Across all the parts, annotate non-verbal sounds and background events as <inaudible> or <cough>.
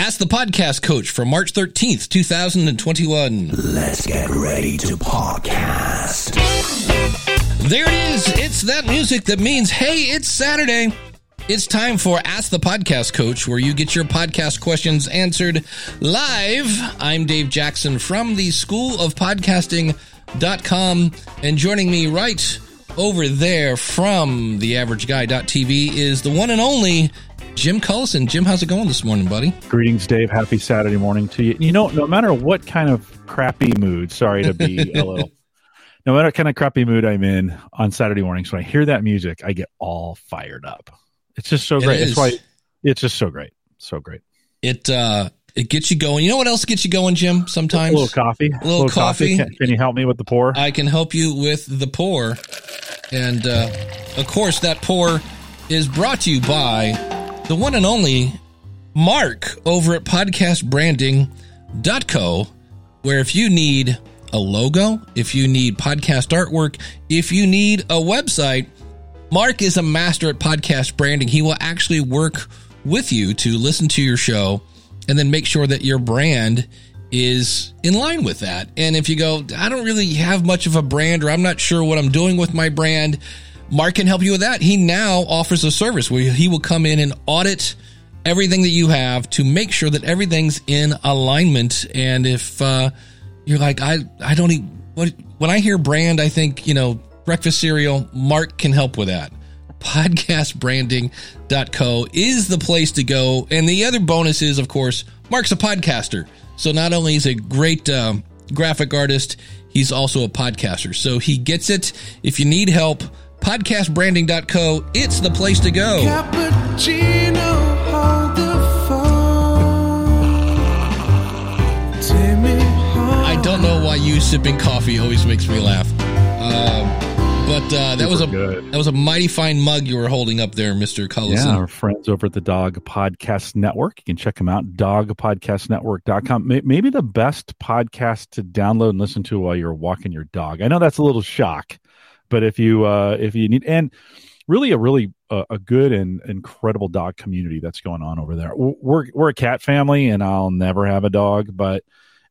Ask the Podcast Coach for March 13th, 2021. Let's get ready to podcast. There it is. It's that music that means, hey, it's Saturday. It's time for Ask the Podcast Coach, where you get your podcast questions answered live. I'm Dave Jackson from the School of Podcasting.com, and joining me right over there from the average guy.tv is the one and only Jim Collison. Jim, how's it going this morning, buddy? Greetings, Dave. Happy Saturday morning to you. You know, no matter what kind of crappy mood, sorry to be <laughs> a little, no matter what kind of crappy mood I'm in on Saturday mornings, when I hear that music, I get all fired up. It's just so great. It's why it's just so great. So great. It, uh, it gets you going. You know what else gets you going, Jim? Sometimes a little coffee. A little, a little coffee. coffee. Can, can, you help me with the pour? I can help you with the pour, and uh, of course, that pour is brought to you by the one and only Mark over at podcastbranding.co, where if you need a logo, if you need podcast artwork, if you need a website, Mark is a master at podcast branding. He will actually work with you to listen to your show and then make sure that your brand is in line with that. And if you go, I don't really have much of a brand or I'm not sure what I'm doing with my brand, Mark can help you with that. He now offers a service where he will come in and audit everything that you have to make sure that everything's in alignment. And if uh, you're like, I, I don't even, when I hear brand, I think, you know, breakfast cereal, Mark can help with that. Podcastbranding.co is the place to go. And the other bonus is, of course, Mark's a podcaster. So not only is a great um, graphic artist, he's also a podcaster. So he gets it. If you need help, podcastbranding.co, it's the place to go. I don't know why you sipping coffee always makes me laugh. Um, but uh, that was a good. that was a mighty fine mug you were holding up there, Mister Collison. Yeah, our friends over at the Dog Podcast Network. You can check them out, dogpodcastnetwork.com. Maybe the best podcast to download and listen to while you're walking your dog. I know that's a little shock, but if you uh, if you need and really a really uh, a good and incredible dog community that's going on over there. We're we're a cat family, and I'll never have a dog, but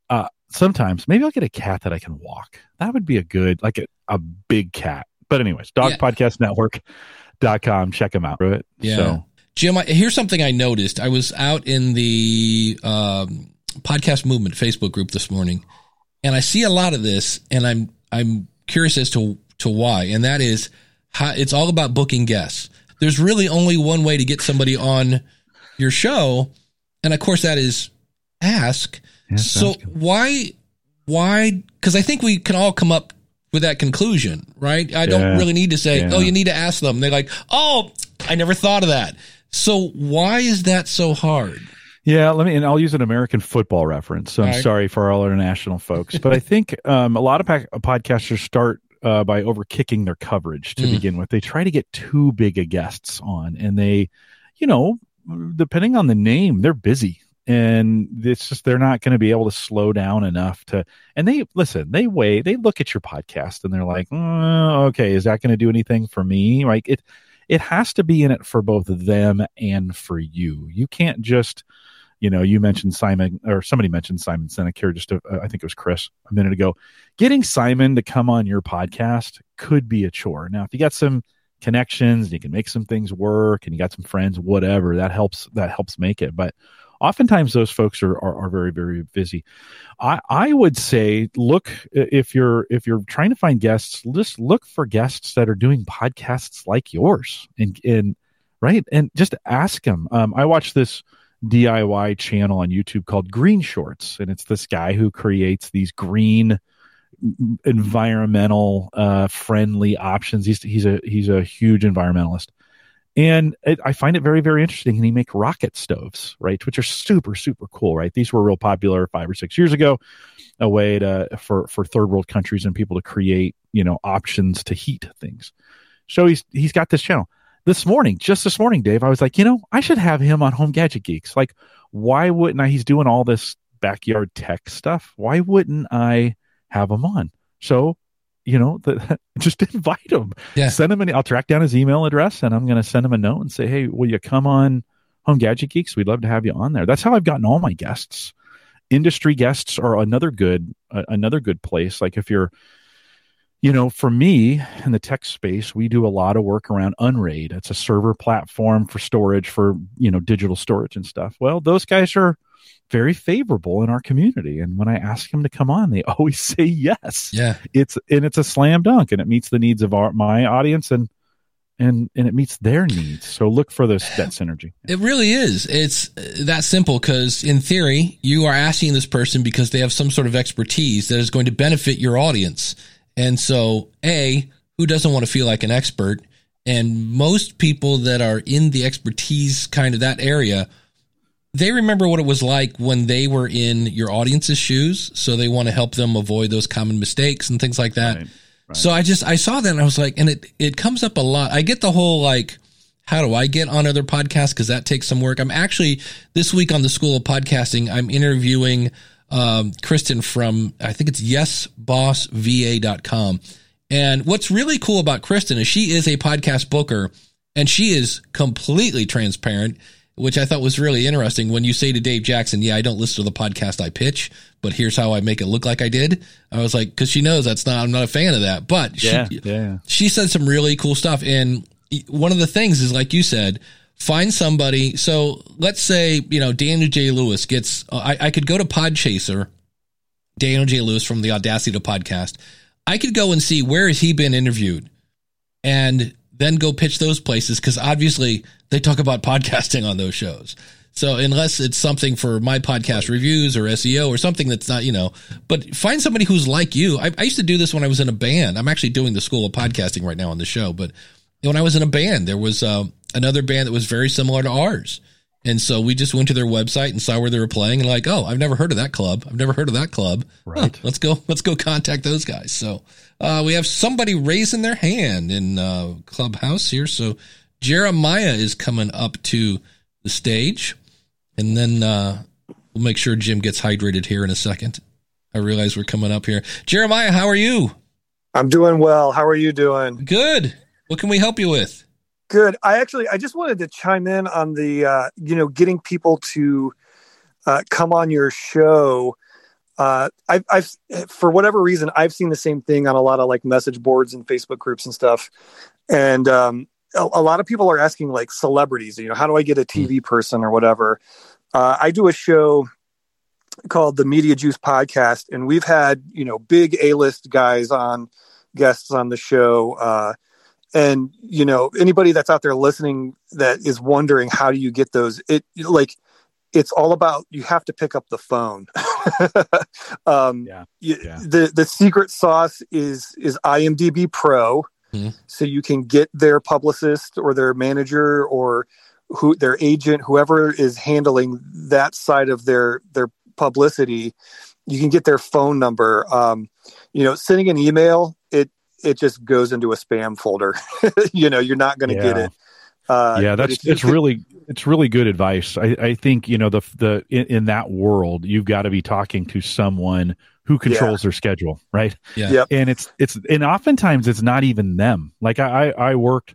uh, sometimes maybe I'll get a cat that I can walk. That would be a good like a, a big cat but anyways, dogpodcastnetwork.com. Check them out. Right? Yeah. So. Jim, I, here's something I noticed. I was out in the um, podcast movement Facebook group this morning, and I see a lot of this, and I'm I'm curious as to to why, and that is how it's all about booking guests. There's really only one way to get somebody on your show, and of course that is ask. so why why? Because I think we can all come up with that conclusion, right? I don't really need to say, yeah. oh, you need to ask them. They're like, oh, I never thought of that. So why is that so hard? Yeah, let me, and I'll use an American football reference. So I'm right. sorry for all international folks, but I think um, a lot of podcasters start uh, by overkicking their coverage to mm. begin with. They try to get too big a guests on, and they, you know, depending on the name, they're busy and it's just they're not going to be able to slow down enough to and they listen they weigh they look at your podcast and they're like oh, okay is that going to do anything for me like it it has to be in it for both them and for you you can't just you know you mentioned simon or somebody mentioned simon sinek here just a, uh, I think it was chris a minute ago. Getting simon to come on your podcast could be a chore. Now if you got some connections you can make some things work and you got some friends whatever that helps that helps make it. But oftentimes those folks are, are, are, very very busy. I i would say look if you're if you're trying to find guests just look for guests that are doing podcasts like yours and and right? And just ask them um, i watched this diy channel on youtube called green shorts and it's this guy who creates these green environmental uh, friendly options he's he's a he's a huge environmentalist and it, I find it very, very interesting. And he make rocket stoves, right, which are super, super cool, right? These were real popular five or six years ago, a way to for for third world countries and people to create, you know, options to heat things. So he's he's got this channel. This morning, just this morning, Dave, I was like, you know, I should have him on Home Gadget Geeks. Like, why wouldn't I? He's doing all this backyard tech stuff. Why wouldn't I have him on? So you know, the, <laughs> just invite him. Yeah. Send him an. I'll track down his email address and I'm going to send him a note and say, hey, will you come on Home Gadget Geeks, we'd love to have you on there. That's how I've gotten all my guests. Industry guests are another good uh, another good place. Like if you're you know, for me in the tech space, we do a lot of work around Unraid. It's a server platform for storage for, you know, digital storage and stuff. Well, those guys are very favorable in our community. And when I ask them to come on, they <laughs> always say yes. Yeah. It's and it's a slam dunk and it meets the needs of our my audience and and and it meets their needs. So look for this that synergy. It really is. It's uh, that simple because in theory, you are asking this person because they have some sort of expertise that is going to benefit your audience. And so, A, who doesn't want to feel like an expert? And most people that are in the expertise kind of that area, they remember what it was like when they were in your audience's shoes. So they want to help them avoid those common mistakes and things like that. Right, right. So I just, I saw that and I was like, and it, it comes up a lot. I get the whole like, how do I get on other podcasts? Cause that takes some work. I'm actually this week on the School of Podcasting, I'm interviewing um, Kristen from, I think it's yesbossva.com. And what's really cool about Kristen is she is a podcast booker and she is completely transparent, which I thought was really interesting. When you say to Dave Jackson, Yeah, I don't listen to the podcast I pitch, but here's how I make it look like I did. I was like, because she knows that's not, I'm not a fan of that. But yeah, she, yeah. she said some really cool stuff. And one of the things is, like you said, find somebody. So let's say, you know, Daniel J. Lewis gets, I, I could go to Podchaser, Daniel J. Lewis from the Audacity to podcast. I could go and see where has he been interviewed and then go pitch those places because obviously they talk about <laughs> podcasting on those shows. So unless it's something for my podcast reviews or SEO or something that's not, you know, but find somebody who's like you. I, I used to do this when I was in a band. I'm actually doing the school of podcasting right now on the show, but when I was in a band, there was uh, another band that was very similar to ours. And so we just went to their website and saw where they were playing and like, oh, I've never heard of that club. I've never heard of that club. Right. Huh, let's go, let's go contact those guys. So, uh, we have somebody raising their hand in, uh, clubhouse here. So Jeremiah is coming up to the stage and then, uh, we'll make sure Jim gets hydrated here in a second. I realize we're coming up here. Jeremiah, how are you? I'm doing well. How are you doing? Good. What can we help you with? Good. I actually I just wanted to chime in on the uh, you know getting people to uh, come on your show. Uh, I've, I've for whatever reason I've seen the same thing on a lot of like message boards and Facebook groups and stuff, and um, a, a, lot of people are asking like celebrities. You know, how do I get a TV mm-hmm. person or whatever? Uh, I do a show called the Media Juice Podcast, and we've had you know big A list guys on guests on the show. Uh, and you know anybody that's out there listening that is wondering how do you get those it like it's all about you have to pick up the phone <laughs> um yeah, yeah. the the secret sauce is is imdb pro mm-hmm. so you can get their publicist or their manager or who their agent whoever is handling that side of their their publicity you can get their phone number um you know sending an email it it just goes into a spam folder. <laughs> you know, you're not going to yeah. get it. Uh, yeah, that's it's really it's really good advice. I, I think you know the the in, in that world you've got to be talking to someone who controls yeah. their schedule, right? Yeah, yep. and it's it's and oftentimes it's not even them. Like I I worked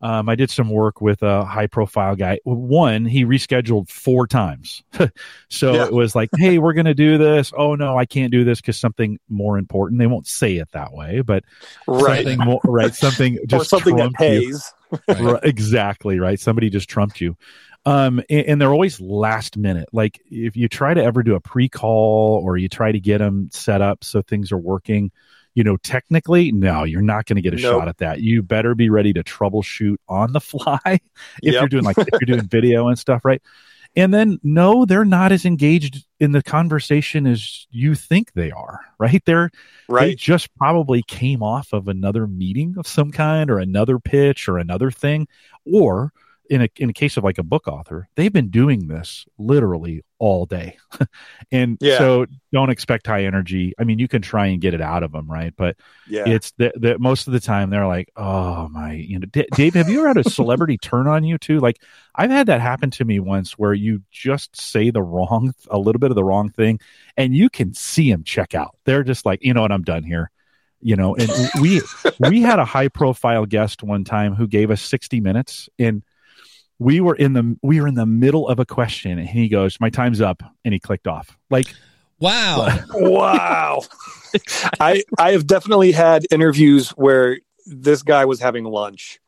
um, I did some work with a high profile guy. One, he rescheduled four times. <laughs> so yeah. it was like, hey, we're going to do this. Oh, no, I can't do this because something more important. They won't say it that way, but right. something more, right? Something <laughs> just or something that pays. right, exactly. Right. Somebody just trumped you. Um, and, and, they're always last minute. Like if you try to ever do a pre call or you try to get them set up so things are working, you know, technically, no, you're not going to get a nope. shot at that. You better be ready to troubleshoot on the <laughs> fly if yep. you're doing like if you're doing <laughs> video and stuff, right? And then no, they're not as engaged in the conversation as you think they are, right? They're right. They just probably came off of another meeting of some kind or another pitch or another thing, or in a in a case of like a book author, they've been doing this literally all day, <laughs> and yeah. so don't expect high energy. I mean, you can try and get it out of them, right? But yeah. it's that that most of the time they're like, oh my, you know, D- Dave, have you ever had a celebrity <laughs> turn on you too? Like I've had that happen to me once, where you just say the wrong, a little bit of the wrong thing, and you can see them check out. They're just like, you know what, I'm done here you know and we we had a high profile guest one time who gave us 60 minutes and we were in the we were in the middle of a question, and he goes, "My time's up," and he clicked off. Like, wow, wow. <laughs> I I have definitely had interviews where this guy was having lunch.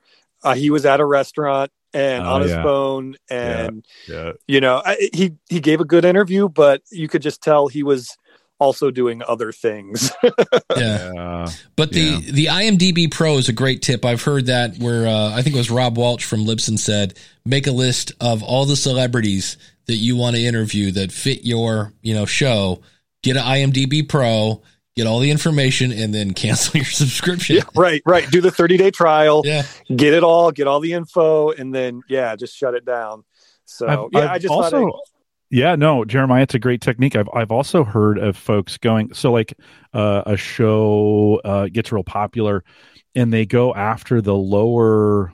Uh, he was at a restaurant and Oh, on his yeah. phone, and yeah, you know I, he he gave a good interview, but you could just tell he was also doing other things. <laughs> yeah. yeah, But the Yeah. the IMDb Pro is a great tip. I've heard that where uh, I think it was Rob Walsh from Libsyn said, make a list of all the celebrities that you want to interview that fit your you know show. Get an IMDb Pro, get all the information, and then <laughs> cancel your subscription. yeah, right, right. Do the thirty day trial, Yeah. get it all, get all the info, and then yeah, just shut it down. So I've, yeah, I've I just also, thought yeah, no, Jeremiah, it's a great technique. I've I've also heard of folks going so like uh, a show uh, gets real popular, and they go after the lower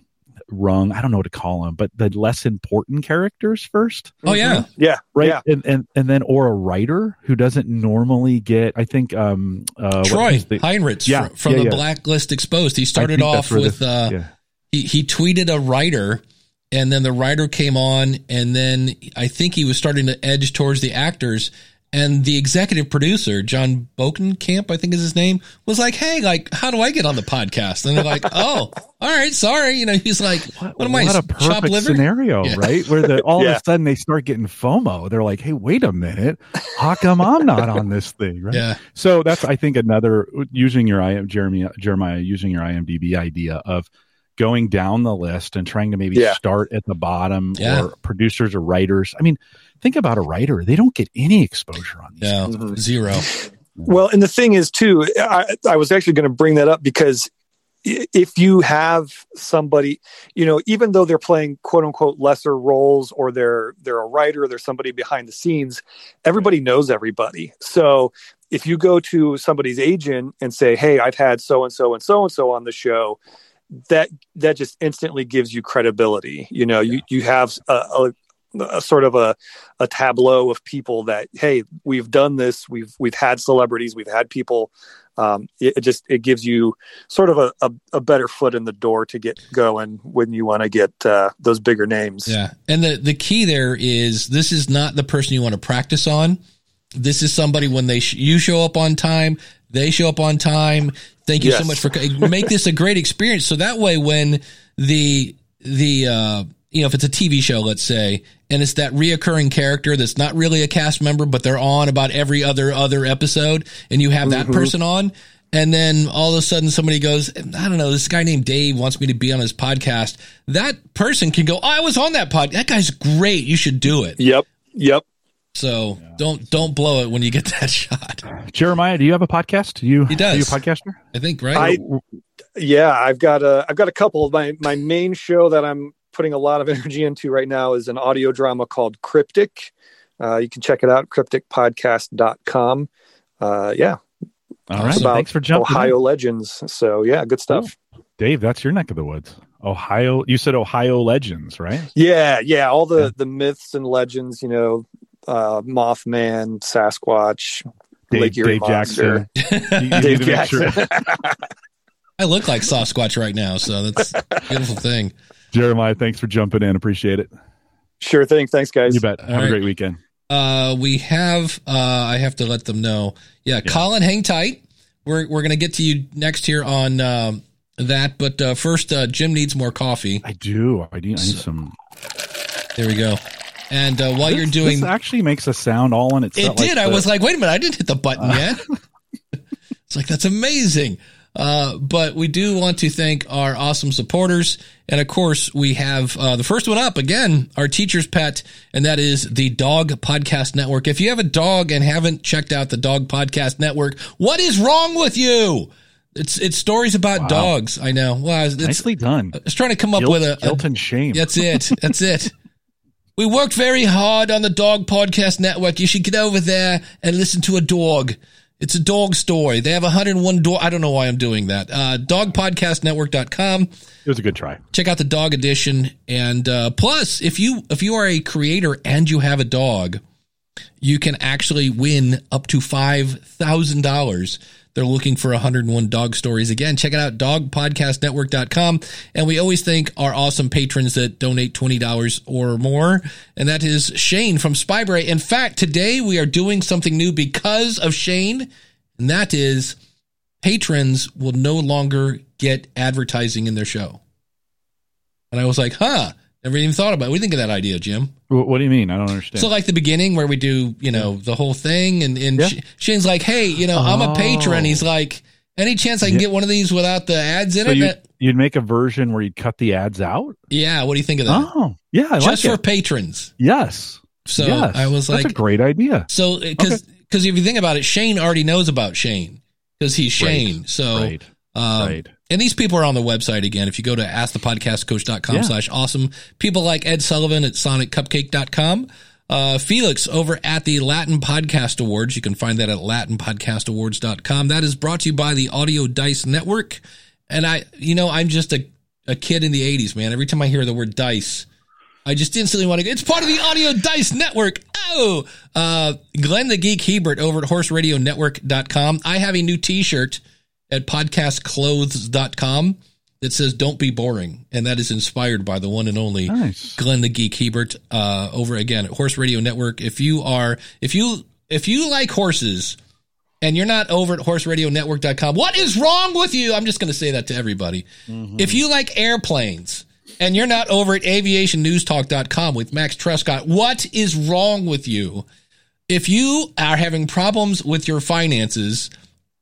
rung. I don't know what to call them, but the less important characters first. Oh yeah. yeah, right yeah, and, and and then or a writer who doesn't normally get i think um uh Troy is the- Heinrichs Yeah, fr- from yeah, the yeah. Blacklist Exposed. He started off with the- uh, yeah. he he tweeted a writer and then the writer came on and then I think he was starting to edge towards the actors. And the executive producer Jon Bokenkamp I think is his name was like hey like how do I get on the podcast? And they're like <laughs> oh all right sorry. You know he's like what, am I what a chop perfect liver? scenario Yeah. right? Where the, all of a sudden they start getting fomo. They're like hey wait a minute. How come i'm not on this thing? Right? Yeah. So that's i think another using your i jeremy jeremiah using your imdb idea of going down the list and trying to maybe Yeah. start at the bottom Yeah. or producers or writers i mean think about a writer they don't get any exposure on these no Mhm. zero <laughs> Well, and the thing is, too, I, I was actually going to bring that up because if you have somebody, you know, even though they're playing quote unquote lesser roles or they're they're a writer, they're somebody behind the scenes, everybody knows everybody. So if you go to somebody's agent and say, "Hey, I've had so and so and so and so on the show," that that just instantly gives you credibility. You know, you you have a, a a sort of a a tableau of people that hey we've done this we've we've had celebrities we've had people um, it, it just it gives you sort of a, a, a better foot in the door to get going when you want to get uh, those bigger names Yeah. And the, the key there is this is not the person you want to practice on. This is somebody when they sh- you show up on time, they show up on time. Thank you so much for make this a great experience. So that way, when the the uh, you know if it's a TV show, let's say, and it's that reoccurring character that's not really a cast member, but they're on about every other other episode, and you have that person on. And then all of a sudden somebody goes, I don't know, this guy named Dave wants me to be on his podcast. That person can go, oh, I was on that pod. That guy's great. You should do it. yep yep So don't don't blow it when you get <laughs> that shot. jeremiah do you have a podcast you He does. are you a podcaster I think right. I- yeah i've got a i've got a couple my my main show that i'm putting a lot of <laughs> energy into right now is an audio drama called cryptic uh, you can check it out crypticpodcast.com uh, yeah all right about thanks for jumping in. ohio legends so yeah good stuff Dave, that's your neck of the woods. Ohio. You said Ohio legends, right? Yeah, yeah, all the Yeah. the myths and legends, you know, uh, Mothman, Sasquatch, Dave, Lake Dave Monster. Jackson. You- you Dave <laughs> need to make sure- Jackson. <laughs> I look like Sasquatch right now, so that's a beautiful thing. Jeremiah, thanks for jumping in. Appreciate it. sure thing. Thanks, guys. You bet. Have right. a great weekend. Uh, we have. Uh, I have to let them know. Yeah, Colin, hang tight. We're we're gonna get to you next here on um, that, but uh, first, uh, Jim needs more coffee. I do. I need, I need some. There we go. And uh, while you're doing, this actually makes a sound all on itself. it did. I the- was like, wait a minute, I didn't hit the button yet. <laughs> it's like that's amazing. Uh, but we do want to thank our awesome supporters. And of course, we have uh, the first one up again, our teacher's pet, and that is the Dog Podcast Network. If you have a dog and haven't checked out the Dog Podcast Network, what is wrong with you? It's it's stories about Wow. dogs. I know. Well, it's, nicely done. I was trying to come up Guilt, with a, a guilt and shame. that's it. That's it. <laughs> We worked very hard on the Dog Podcast Network. You should get over there and listen to a dog. It's a dog story. They have 101 dog. I don't know why I'm doing that. Uh, dogpodcastnetwork.com. It was a good try. Check out the dog edition. And, uh, plus if you, if you are a creator and you have a dog you can actually win up to $5,000. They're looking for 101 dog stories. Again, check it out, dogpodcastnetwork.com. And we always thank our awesome patrons that donate $20 or more. And that is Shane from Spybrae. In fact, today we are doing something new because of Shane. And that is patrons will no longer get advertising in their show. And I was like, huh, never even thought about it. You think of that idea, Jim? What do you mean? I don't understand. So, like the beginning where we do, you know, the whole thing, and, and yeah. Shane's like, hey, you know, oh. I'm a patron. He's like, any chance I can yeah. get one of these without the ads in so it? You'd, you'd, make a version where you'd cut the ads out? Yeah. What do you think of that? Oh, yeah. I Just like for it. patrons. Yes. So yes. I was like, that's a great idea. So, because okay. Cause if you think about it, Shane already knows about Shane because he's Shane. Right. So, right. Um, right. And these people are on the website again. If you go to askthepodcastcoach.com yeah. slash awesome, people like Ed Sullivan at soniccupcake.com. Uh, Felix over at the Latin Podcast Awards. You can find that at latinpodcastawards.com. That is brought to you by the Audio Dice Network. And I, you know, I'm just a, a kid in the 80s, man. Every time I hear the word dice, I just instantly want to go. It's part of the Audio Dice Network. Oh, uh, Glenn the Geek Hebert over at horseradionetwork.com. I have a new t shirt at podcastclothes.com that says "Don't be boring," and that is inspired by the one and only nice. Glenn the Geek Hebert. Uh, over again at Horse Radio Network. If you are, if you, if you like horses, and you're not over at horseradionetwork.com, what is wrong with you? I'm just going to say that to everybody. Mm-hmm. If you like airplanes. And you're not over at aviationnewstalk.com with Max Trescott. What is wrong with you? If you are having problems with your finances,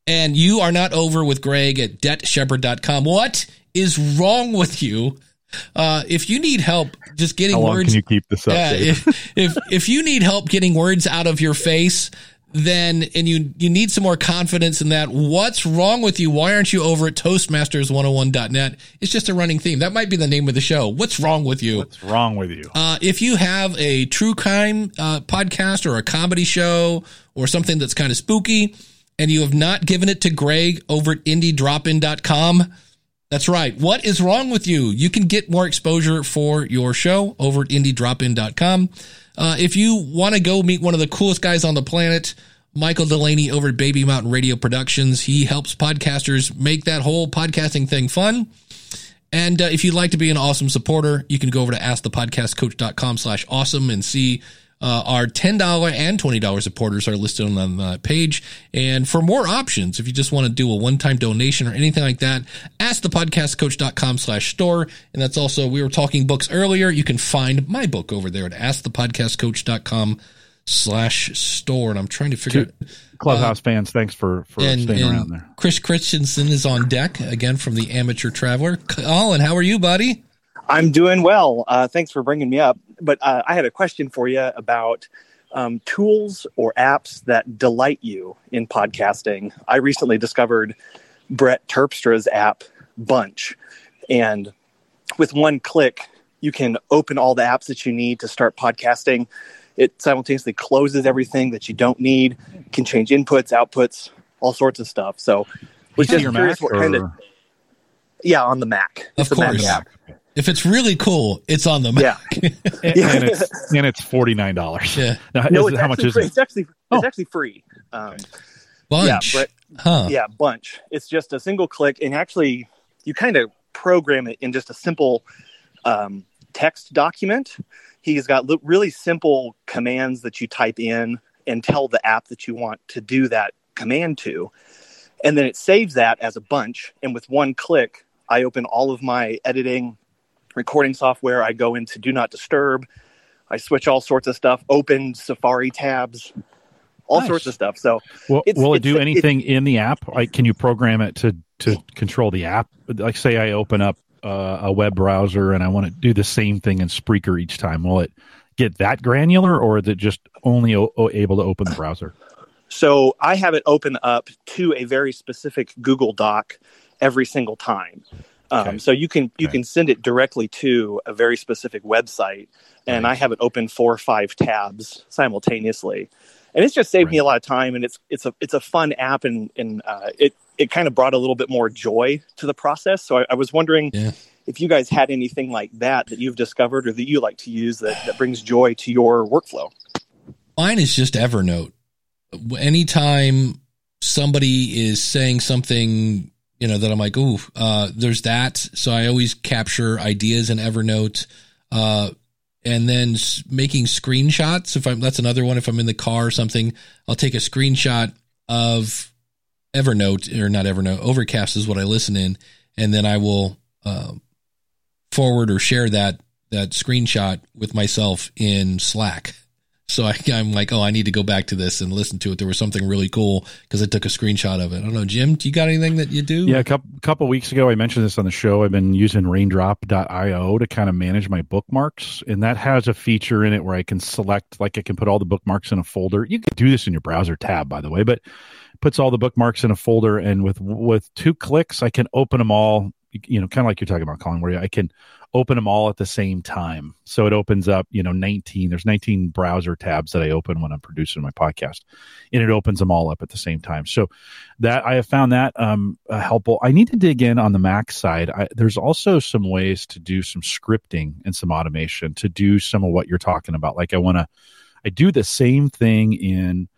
and you are not over with Greg at debtshepherd.com. What is wrong with you? Uh, if you need help just getting How long words, can you keep this up? Uh, if, if, if you need help getting words out of your face, then and you you need some more confidence in that. What's wrong with you? Why aren't you over at Toastmasters101.net? It's just a running theme. That might be the name of the show. What's wrong with you? What's wrong with you? Uh, if you have a true crime uh, podcast or a comedy show or something that's kind of spooky and you have not given it to Greg over at indiedropin.com, that's right. What is wrong with you? You can get more exposure for your show over at indiedropin.com. Uh, if you want to go meet one of the coolest guys on the planet, Michael Delaney over at Baby Mountain Radio Productions, he helps podcasters make that whole podcasting thing fun. And uh, if you'd like to be an awesome supporter, you can go over to askthepodcastcoach.com slash awesome and see uh, our $10 and $20 supporters are listed on the page. And for more options, if you just want to do a one-time donation or anything like that, ask thepodcastcoach.com slash store. And that's also, we were talking books earlier. You can find my book over there at askthepodcastcoach.com slash store. And I'm trying to figure out. Clubhouse uh, fans, thanks for, for and, staying and around there. Chris Christensen is on deck again from the Amateur Traveler. Colin, how are you, buddy? I'm doing well. Uh, thanks for bringing me up. But uh, I had a question for you about um, tools or apps that delight you in podcasting. I recently discovered Brett Terpstra's app, Bunch. And with one click, you can open all the apps that you need to start podcasting. It simultaneously closes everything that you don't need, can change inputs, outputs, all sorts of stuff. So, was just curious what kind of. Yeah, on the Mac. Of course. Mac if it's really cool, it's on the Mac. Yeah, <laughs> and, and, it's <laughs> and it's forty nine dollars. Yeah. Now, no, it's how much is it? It's actually oh. it's actually free. Um, bunch. Yeah, but huh. yeah, bunch. It's just a single click, and actually, you kind of program it in just a simple um, text document. He's got really simple commands that you type in and tell the app that you want to do that command to, and then it saves that as a bunch. And with one click, I open all of my editing recording software. I go into Do Not Disturb. I switch all sorts of stuff, open Safari tabs, all nice. sorts of stuff. So, well, will it do anything in the app? Like, can you program it to to control the app? Like, say I open up uh, a web browser and I want to do the same thing in Spreaker each time. Will it get that granular, or is it just only o- able to open the browser? So I have it open up to a very specific Google Doc every single time. Um, okay. So you can you okay. can send it directly to a very specific website, and right. I have it open four or five tabs simultaneously, and it's just saved right. me a lot of time. And it's it's a it's a fun app, and and uh, it it kind of brought a little bit more joy to the process. So I, I was wondering. Yeah. If you guys had anything like that that you've discovered or that you like to use that, that brings joy to your workflow. Mine is just Evernote. Anytime somebody is saying something, you know, that I'm like, ooh, uh, there's that. So I always capture ideas in Evernote. Uh, and then making screenshots. If I'm, that's another one. If I'm in the car or something, I'll take a screenshot of Evernote or not Evernote, Overcast is what I listen in. And then I will, uh, forward or share that, that screenshot with myself in Slack. So I, <laughs> am like, oh, I need to go back to this and listen to it. There was something really cool because I took a screenshot of it. I don't know, Jim, do you got anything that you do? Yeah, a couple, couple weeks ago, I mentioned this on the show. I've been using raindrop.io to kind of manage my bookmarks. And that has a feature in it where I can select, like I can put all the bookmarks in a folder. You can do this in your browser tab, by the way, but puts all the bookmarks in a folder. And with, with two clicks, I can open them all you know, kind of like you're talking about, Colin where I can open them all at the same time. So it opens up, you know, 19, there's 19 browser tabs that I open when I'm producing my podcast and it opens them all up at the same time. So that I have found that um, uh, helpful. I need to dig in on the Mac side. I, there's also some ways to do some scripting and some automation to do some of what you're talking about. Like I want to, I do the same thing in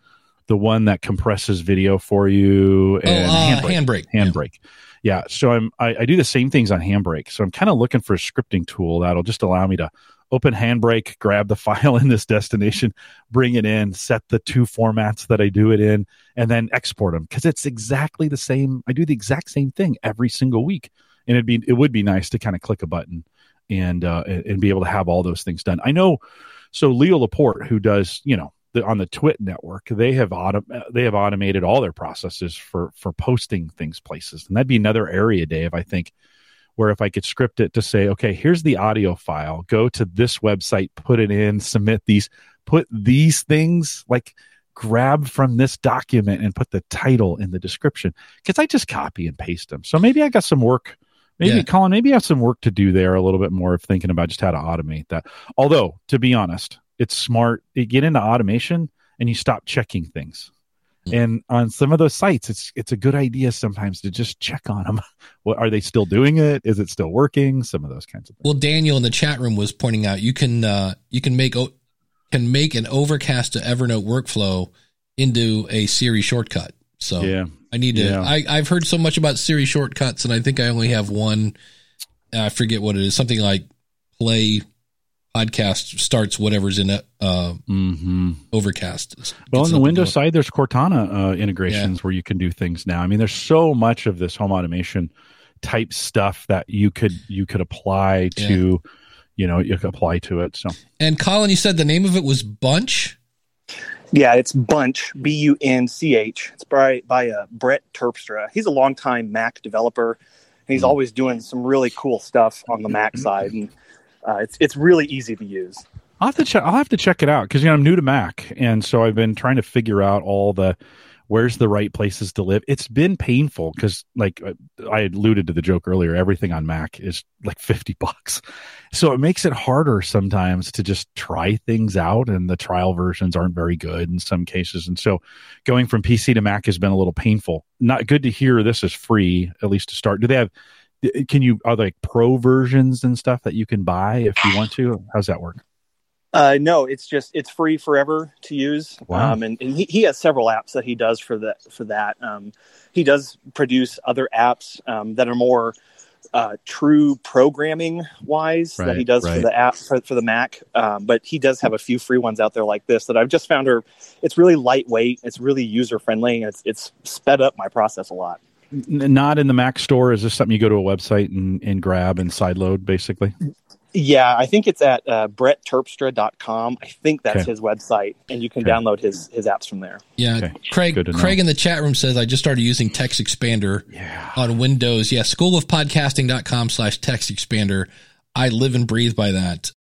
the one that compresses video for you and oh, uh, handbrake. handbrake. Handbrake. Yeah yeah so i'm I, I, do the same things on handbrake so i'm kind of looking for a scripting tool that'll just allow me to open handbrake grab the <laughs> file in this destination bring it in set the two formats that i do it in and then export them because it's exactly the same i do the exact same thing every single week and it'd be it would be nice to kind of click a button and uh, and be able to have all those things done i know so leo laporte who does you know the, on the Twit network, they have autom- they have automated all their processes for for posting things places, and that'd be another area, Dave. I think where if I could script it to say, okay, here's the audio file, go to this website, put it in, submit these, put these things like grab from this document and put the title in the description because I just copy and paste them. So maybe I got some work. Maybe yeah. Colin, maybe I have some work to do there a little bit more of thinking about just how to automate that. Although, to be honest, it's smart. You get into automation and you stop checking things. And on some of those sites, it's it's a good idea sometimes to just check on them. <laughs> What are they still doing it? Is it still working? Some of those kinds of things. Well, Daniel in the chat room was pointing out you can uh, you can make can make an Overcast to Evernote workflow into a Siri shortcut. So yeah. I need to. Yeah. I I've heard so much about Siri shortcuts, and I think I only have one. I forget what it is. Something like play podcast starts whatever's in it, uh, mm-hmm. Overcast. Well, on the Windows side, there's Cortana uh, integrations yeah. where you can do things now. I mean, there's so much of this home automation type stuff that you could you could apply to, yeah. you know, you could apply to it. So, and Colin, you said the name of it was Bunch. Yeah, it's Bunch, B U N C H. It's by by uh, Brett Terpstra. He's a longtime Mac developer, and he's mm. always doing some really cool stuff on the Mac <clears throat> side. And uh, it's it's really easy to use. I'll have to check. I'll have to check it out because you know I'm new to Mac, and so I've been trying to figure out all the where's the right places to live. It's been painful because, like uh, I alluded to the joke earlier, everything on Mac is like fifty bucks, so it makes it harder sometimes to just try things out, and the trial versions aren't very good in some cases, and so going from PC to Mac has been a little painful. Not good to hear. This is free, at least to start. Do they have can you are like pro versions and stuff that you can buy if you want to how's that work uh, no, it's just it's free forever to use. Wow. Um, and, and he, he has several apps that he does for that for that. Um, he does produce other apps um, that are more uh, true programming wise right, that he does right. for the app for, for the Mac. Um, but he does have a few free ones out there like this that I've just found are it's really lightweight, it's really user friendly, and it's it's sped up my process a lot not in the Mac store. Is this something you go to a website and, and grab and sideload basically? Yeah, I think it's at uh, brettterpstra.com. I think that's okay. his website, and you can okay. download his his apps from there. Yeah, okay. Craig. Craig in the chat room says I just started using Text Expander yeah. on Windows. Yeah, schoolofpodcasting.com slash text expander. I live and breathe by that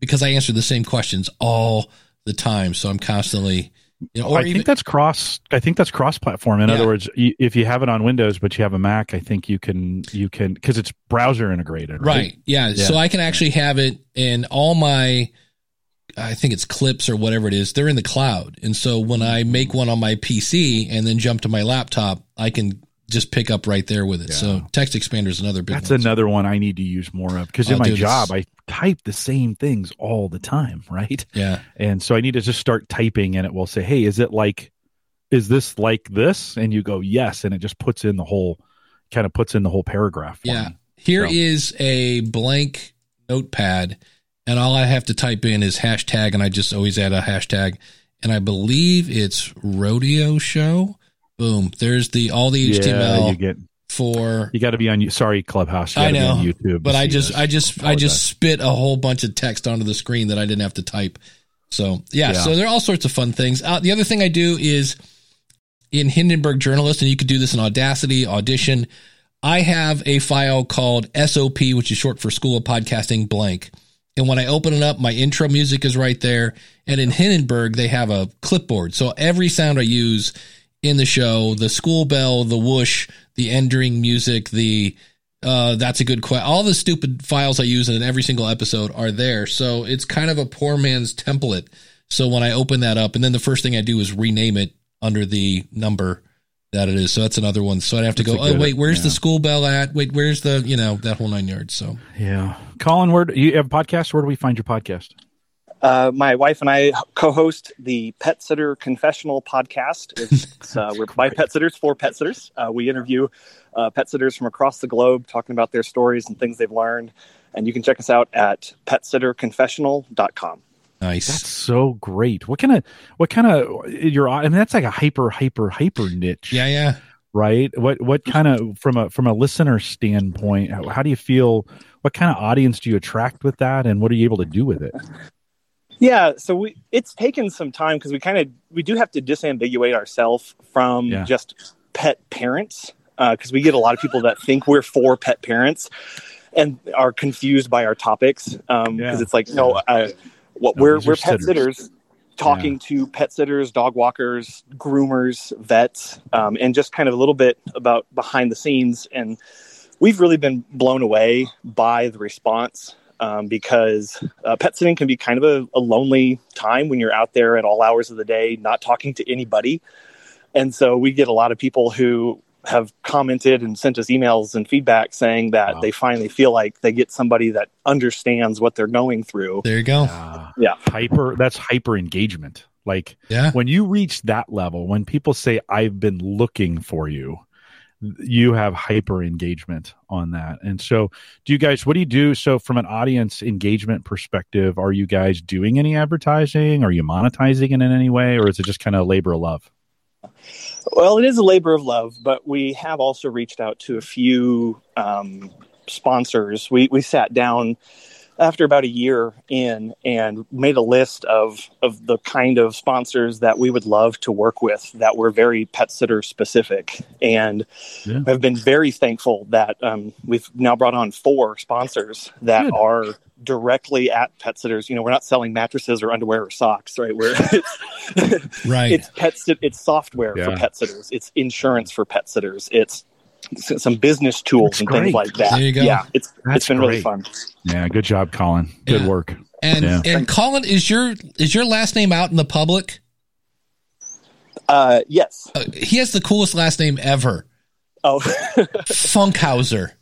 because I answer the same questions all the time. So I'm constantly you know, I even, think that's cross. I think that's cross-platform. In yeah. other words, if you have it on Windows but you have a Mac, I think you can you can because it's browser integrated. Right? right. Yeah. yeah. So I can actually have it in all my. I think it's clips or whatever it is. They're in the cloud, and so when I make one on my PC and then jump to my laptop, I can just pick up right there with it. Yeah. So text expander is another big. That's one. another one I need to use more of because in oh, my dude, job I type the same things all the time, <laughs> right? Yeah, and so I need to just start typing, and it will say, "Hey, is it like, is this like this?" And you go, "Yes," and it just puts in the whole, kind of puts in the whole paragraph. Yeah, me. here so. is a blank notepad, and all I have to type in is hashtag, and I just always add a hashtag, and I believe it's rodeo show Boom. There's the all the HTML yeah, you get for you got to be on sorry clubhouse i know youtube but i just i just i, I just spit a whole bunch of text onto the screen that i didn't have to type. So yeah, yeah. so there are all sorts of fun things. Uh, the other thing i do is in hindenburg journalist and you could do this in audacity audition i have a file called sop which is short for school of podcasting blank. And when i open it up my intro music is right there. And in hindenburg they have a clipboard. So every sound i use in the show, the school bell, the whoosh, the ending music, the uh, that's a good question. All the stupid files I use in every single episode are there. So it's kind of a poor man's template. So when I open that up, and then the first thing I do is rename it under the number that it is. So that's another one. So I'd have to that's go, oh, wait, where's yeah. the school bell at? Wait, where's the, you know, that whole nine yards. So, yeah. Colin, where do you have a podcast? Where do we find your podcast? Uh, my wife and I co-host the Pet Sitter Confessional podcast. It's, <laughs> uh, we're by pet sitters for pet sitters. Uh, we interview uh, pet sitters from across the globe, talking about their stories and things they've learned. And you can check us out at petsitterconfessional.com. Nice. That's so great. What kind of what kind of your I mean that's like a hyper hyper hyper niche. Yeah, yeah. Right? What what kind of from a from a listener standpoint, how, how do you feel what kind of audience do you attract with that and what are you able to do with it? Yeah, so we it's taken some time because we kind of we do have to disambiguate ourselves from yeah. just pet parents because uh, we get a lot of people that think we're for pet parents and are confused by our topics because um, yeah. it's like no, uh, what no, we're we're pet sitters, sitters talking yeah. to pet sitters, dog walkers, groomers, vets, um, and just kind of a little bit about behind the scenes and we've really been blown away by the response um, because uh, pet sitting can be kind of a, a, lonely time when you're out there at all hours of the day, not talking to anybody. And so we get a lot of people who have commented and sent us emails and feedback saying that wow. they finally feel like they get somebody that understands what they're going through. There you go. Uh, yeah. Hyper, that's hyper engagement. Like yeah. when you reach that level, when people say, I've been looking for you, you have hyper engagement on that. And so, do you guys, what do you do? So, from an audience engagement perspective, are you guys doing any advertising? Are you monetizing it in any way, or is it just kind of labor of love? Well, it is a labor of love, but we have also reached out to a few um, sponsors. We we sat down after about a year in and made a list of of the kind of sponsors that we would love to work with that were very pet sitter specific and yeah. have been very thankful that um, we've now brought on four sponsors that Good. are directly at pet sitters you know we're not selling mattresses or underwear or socks right where <laughs> it's right it's pet sit- it's software yeah. for pet sitters it's insurance for pet sitters it's some business tools That's and great. things like that. There you go. Yeah, it's That's it's been great. really fun. Yeah, good job, Colin. Good yeah. work. And yeah. and Colin, is your is your last name out in the public? Uh, yes. Uh, he has the coolest last name ever. Oh, <laughs> Funkhauser.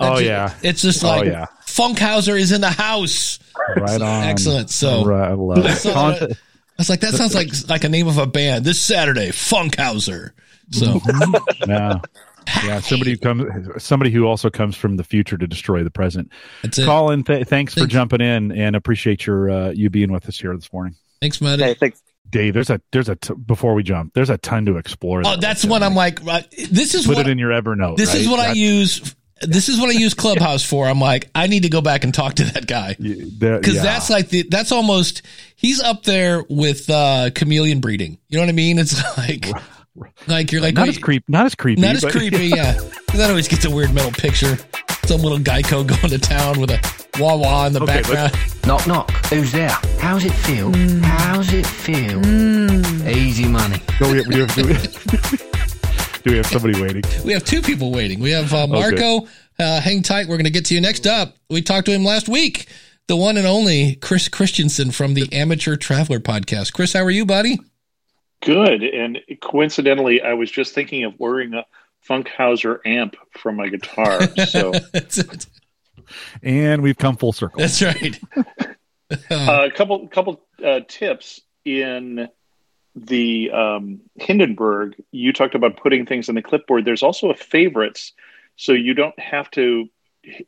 oh yeah, it's just oh, like oh, yeah. Funkhauser is in the house. Right on. Excellent. So right, I love it. I was like, that sounds like like a name of a band. This Saturday, Funkhauser. So <laughs> yeah, yeah, <laughs> somebody who comes, somebody who also comes from the future to destroy the present. That's it. Colin, th- thanks, for jumping in and appreciate your uh, you being with us here this morning. Thanks, Matt. Hey, thanks. Dave, there's a there's a t- before we jump, there's a ton to explore. Oh, that's what I'm like. this is put what, it in your Evernote. This right? is what that's, I use. This is what I use Clubhouse for. I'm like, I need to go back and talk to that guy because yeah. that's like the that's almost he's up there with uh chameleon breeding. You know what I mean? It's <laughs> like like you're like not as creep, not as creepy, not as creepy. <laughs> Yeah, that always gets a weird mental picture. Some little Geico <laughs> going to town with a wah wah in the okay, background. <laughs> Knock knock. Who's there? How's it feel? Mm. How's it feel? Mm. Easy money. Do we, do, we, do, we, do we have somebody waiting? We have two people waiting. We have uh, Marco. Okay. Uh, hang tight. We're going to get to you next up. We talked to him last week. The one and only Chris Christensen from the Amateur Traveler podcast. Chris, how are you, buddy? Good. And coincidentally, I was just thinking of wearing a Funkhauser amp from my guitar. So, <laughs> and we've come full circle. That's right. a <laughs> couple couple uh, tips in the um, Hindenburg. You talked about putting things in the clipboard. There's also a favorites, so you don't have to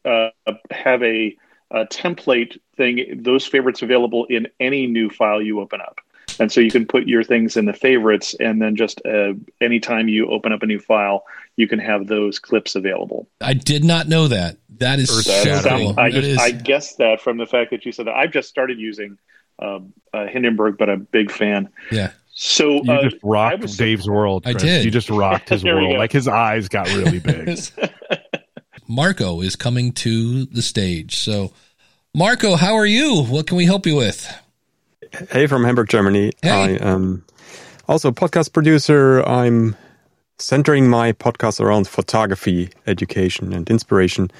uh, have a, a template thing. Those favorites available in any new file you open up and so you can put your things in the favorites and then just uh, anytime you open up a new file you can have those clips available i did not know that that is so cool. I, just, is... I guessed that from the fact that you said that i've just started using um, uh, hindenburg but i'm a big fan yeah so you uh, just rocked was, Dave's world. Chris. I did. You just rocked his <laughs> world. Like his eyes got really big. <laughs> Marco is coming to the stage. So, Marco, how are you? What can we help you with? Hey, from Hamburg, Germany. Hey. I am also a podcast producer. I'm centering my podcast around photography, education, and inspiration.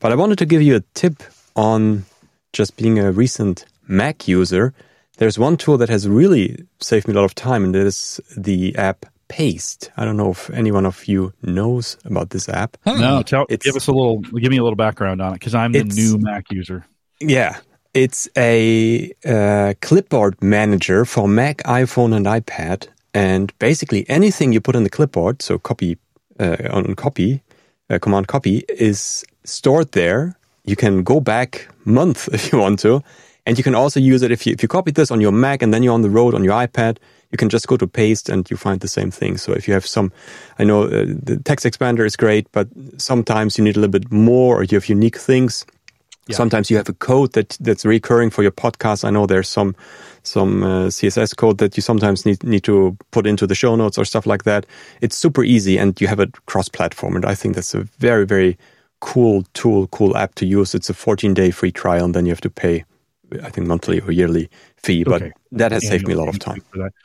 But I wanted to give you a tip on just being a recent Mac user. There's one tool that has really saved me a lot of time, and that is the app Paste. I don't know if anyone of you knows about this app. No, hmm. tell, give us a little, give me a little background on it because I'm the new Mac user. Yeah, it's a uh, clipboard manager for Mac, iPhone, and iPad. And basically, anything you put in the clipboard, so copy uh, on copy, uh, command copy, is stored there. You can go back month <laughs> if you want to, and you can also use it if you if you copied this on your Mac and then you're on the road on your iPad. You can just go to paste and you find the same thing. So if you have some, I know uh, the TextExpander is great, but sometimes you need a little bit more, or you have unique things yeah. Sometimes you have a code that that's recurring for your podcast. I know there's some some uh, CSS code that you sometimes need need to put into the show notes or stuff like that. It's super easy, and you have it cross platform. And I think that's a very very cool tool, cool app to use. It's a 14 day free trial, and then you have to pay I think monthly or yearly fee, but okay. that has saved me a lot of time.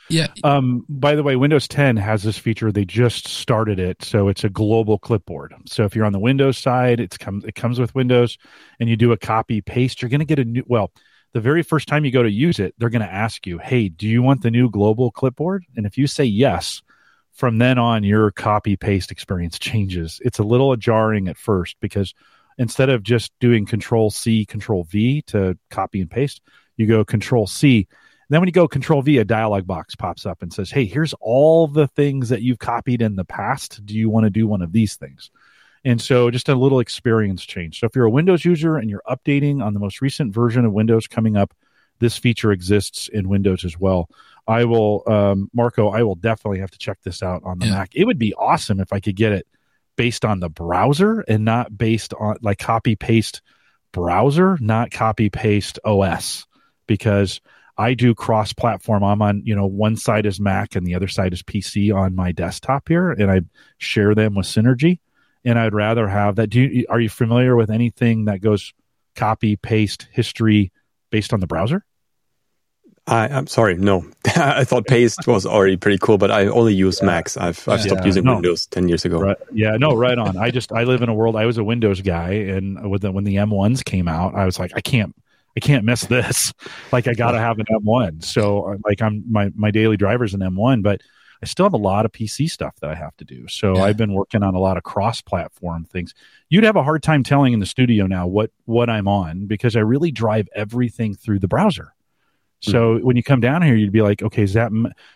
Yeah. Um, by the way, Windows 10 has this feature. They just started it, so it's a global clipboard. So if you're on the Windows side, it's come it comes with Windows, and you do a copy paste. You're going to get a new. Well, the very first time you go to use it, they're going to ask you, "Hey, do you want the new global clipboard?" And if you say yes, from then on, your copy paste experience changes. It's a little jarring at first because instead of just doing control C, control V to copy and paste, you go control C. then when you go control V, a dialog box pops up and says, Hey, here's all the things that you've copied in the past. Do you want to do one of these things? And so just a little experience change. So if you're a Windows user and you're updating on the most recent version of Windows coming up, this feature exists in Windows as well. I will, um, Marco, I will definitely have to check this out on the yeah. Mac. It would be awesome if I could get it based on the browser and not based on like copy paste browser, not copy paste OS because I do cross platform. I'm on, you know, one side is Mac and the other side is PC on my desktop here and I share them with Synergy and I'd rather have that. Do you, are you familiar with anything that goes copy paste history based on the browser? I, am sorry, no. <laughs> I thought Paste was already pretty cool, but I only use yeah. Macs. I've I've stopped using no. Windows ten years ago. Right. Yeah, no, right on. I just I live in a world. I was a Windows guy, and with the, when the M1s came out, I was like, I can't I can't miss this. <laughs> Like I got to have an M1. So uh, like I'm my my daily driver's an M1, but I still have a lot of PC stuff that I have to do. So yeah. I've been working on a lot of cross-platform things. You'd have a hard time telling in the studio now what what I'm on because I really drive everything through the browser. So mm-hmm. when you come down here, you'd be like, okay, is that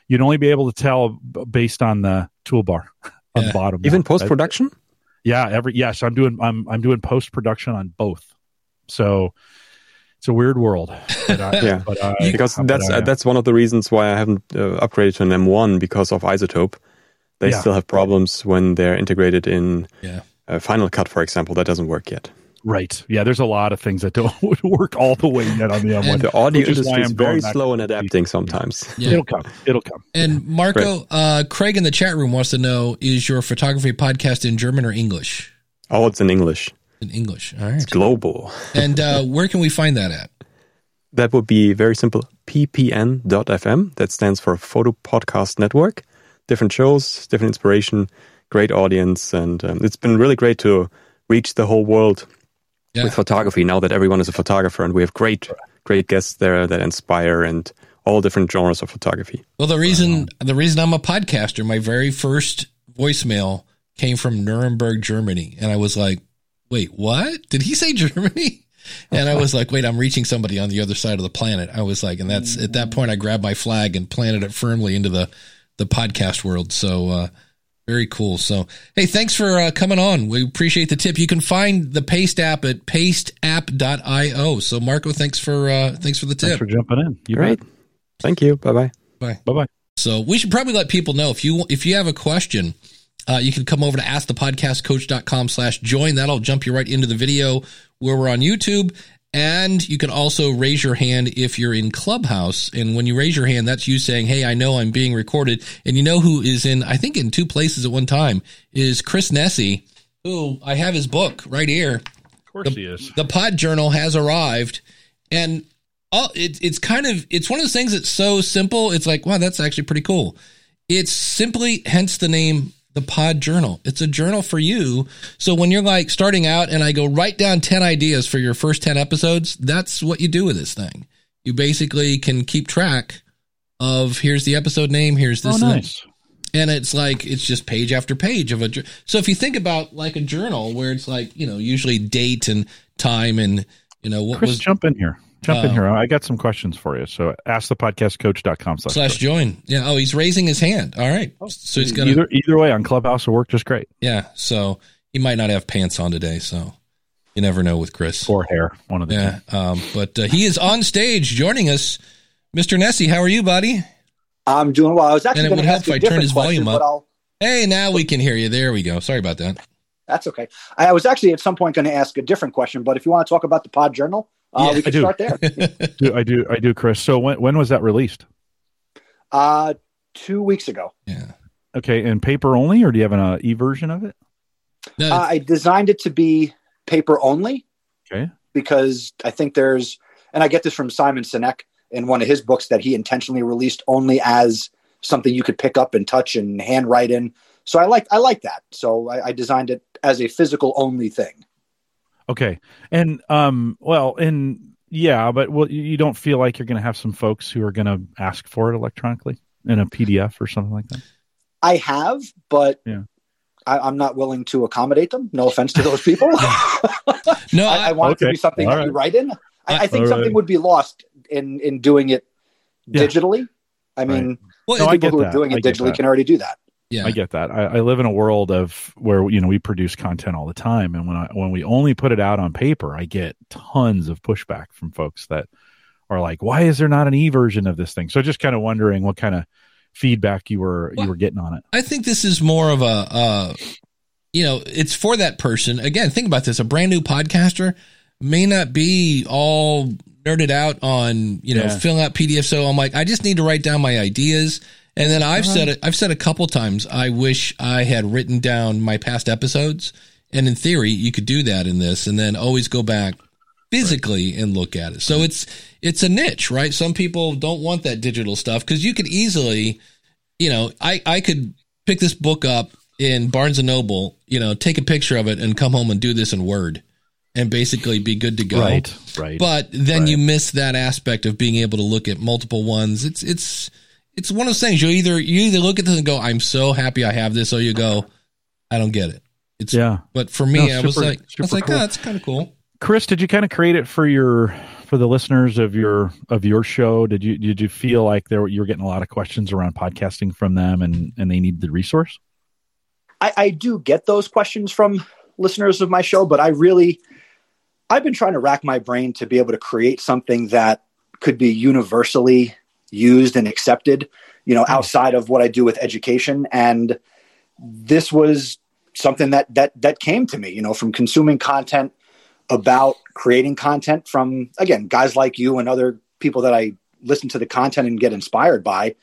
you'd only be able to tell based on the toolbar <laughs> on yeah. the bottom. Even post production. Yeah, every yes, I'm doing I'm I'm doing post production on both. So it's a weird world. But I, <laughs> yeah, but I, because that's I, that's one of the reasons why I haven't uh, upgraded to an M1 because of iZotope. They yeah. still have problems when they're integrated in yeah. uh, Final Cut, for example. That doesn't work yet. Right. Yeah, there's a lot of things that don't <laughs> work all the way yet on the M1. the audio industry is very slow in adapting sometimes. Yeah. It'll come. It'll come. And Marco, right. uh, Craig in the chat room wants to know: Is your photography podcast in German or English? Oh, it's in English. In English. All right. It's global. and uh, where can we find that at? That would be very simple. ppn.fm. That stands for Photo Podcast Network. Different shows, different inspiration, great audience, and um, it's been really great to reach the whole world yeah. with photography now that everyone is a photographer and we have great great guests there that inspire and all different genres of photography. Well, the reason the reason I'm a podcaster, my very first voicemail came from Nuremberg, Germany. And I was like, wait, what? Did he say <laughs> Germany? And I was like, wait, I'm reaching somebody on the other side of the planet. I was like, and that's at that point, I grabbed my flag and planted it firmly into the, the podcast world. So, uh, very cool. So, hey, thanks for uh, coming on. We appreciate the tip. You can find the Paste app at pasteapp.io. So, Marco, thanks for uh, thanks for the tip. Thanks for jumping in. You Great. Bet. Thank you. Bye bye. Bye. Bye bye. So, we should probably let people know if you if you have a question, uh, you can come over to askthepodcastcoach.com slash join. That'll jump you right into the video where we're on YouTube. And you can also raise your hand if you're in Clubhouse. And when you raise your hand, that's you saying, Hey, I know I'm being recorded. And you know who is in, I think in two places at one time is Chris Nesi, who I have his book right here. Of course the, he is. The Pod Journal has arrived. And all, it, it's kind of, it's one of those things that's so simple. It's like, wow, that's actually pretty cool. It's simply, hence the name the pod journal. It's a journal for you. So when you're like starting out and I go write down 10 ideas for your first 10 episodes, that's what you do with this thing. You basically can keep track of here's the episode name, here's this. Oh, nice. And it's like, it's just page after page of a, so if you think about like a journal where it's like, you know, usually date and time and, you know, what Chris, was. jump in here. Jump in uh, here. I got some questions for you. So ask the podcastcoach.com slash, slash join. Yeah. Oh, he's raising his hand. All right. Oh, so he's going to. Either, either way, on Clubhouse will work just great. Yeah. So he might not have pants on today. So you never know with Chris. Or hair. One of the Yeah. Um, but uh, he is on stage joining us. Mr. Nesi, how are you, buddy? I'm doing well. I was actually going to help if I turn his volume up. Hey, now we can hear you. There we go. Sorry about that. That's okay. I was actually at some point going to ask a different question, but if you want to talk about the Pod Journal, uh, yeah, we can start there. <laughs> do, I do, I do, Chris. So when when was that released? Uh, two weeks ago. Yeah. Okay, and paper only, or do you have an uh, e version of it? No. Uh, I designed it to be paper only. Okay. Because I think there's, and I get this from Simon Sinek in one of his books that he intentionally released only as something you could pick up and touch and handwrite in. So I like I like that. So I, I designed it as a physical only thing. Okay. And um well and yeah, but well you don't feel like you're going to have some folks who are going to ask for it electronically in a PDF or something like that? I have, but yeah. I, am not willing to accommodate them. No offense to those people. <laughs> no, I, I want okay. it to be something All that you write in. I, I think All something right. would be lost in in doing it digitally. Yeah. I mean, right. well, people who are doing it digitally can already do that. Yeah, I get that. I, I, live in a world of where you know we produce content all the time, and when I when we only put it out on paper, I get tons of pushback from folks that are like, "Why is there not an e version of this thing?" So just kind of wondering what kind of feedback you were well, you were getting on it. I think this is more of a, uh, you know, it's for that person. Again, think about this: a brand new podcaster may not be all nerded out on you know yeah. filling out PDFs. So I'm like, I just need to write down my ideas and then I've uh-huh. said it. I've said a couple times. I wish I had written down my past episodes, and in theory, you could do that in this, and then always go back physically right. and look at it. So it's it's a niche, right? Some people don't want that digital stuff because you could easily, you know, I I could pick this book up in Barnes and Noble, you know, take a picture of it and come home and do this in Word and basically be good to go. Right. Right. But then right. you miss that aspect of being able to look at multiple ones. It's it's it's one of those things you either you either look at this and go, I'm so happy I have this, or you go, I don't get it. It's yeah. But for me, no, super, I was like, I was like, cool. Ah, oh, that's kind of cool. Chris, did you kind of create it for your for the listeners of your of your show? Did you did you feel like there you were getting a lot of questions around podcasting from them, and and they need the resource? I, I do get those questions from listeners of my show, but I really I've been trying to rack my brain to be able to create something that could be universally used and accepted, you know, outside of what I do with education. And this was something that that that came to me, you know, from consuming content about creating content from again guys like you and other people that I listen to the content and get inspired by.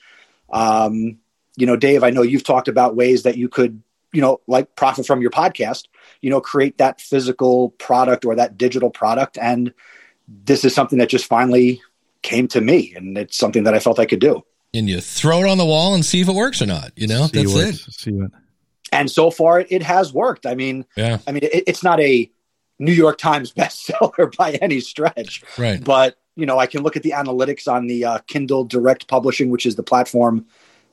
Um, you know, Dave, I know you've talked about ways that you could, you know, like profit from your podcast, you know, create that physical product or that digital product. And this is something that just finally came to me, and it's something that I felt I could do. And you throw it on the wall and see if it works or not. You know, see that's it. See it. And so far, it has worked. I mean, yeah. I mean, it, it's not a New York Times <laughs> bestseller by any stretch, right? But you know, I can look at the analytics on the uh, Kindle Direct Publishing, which is the platform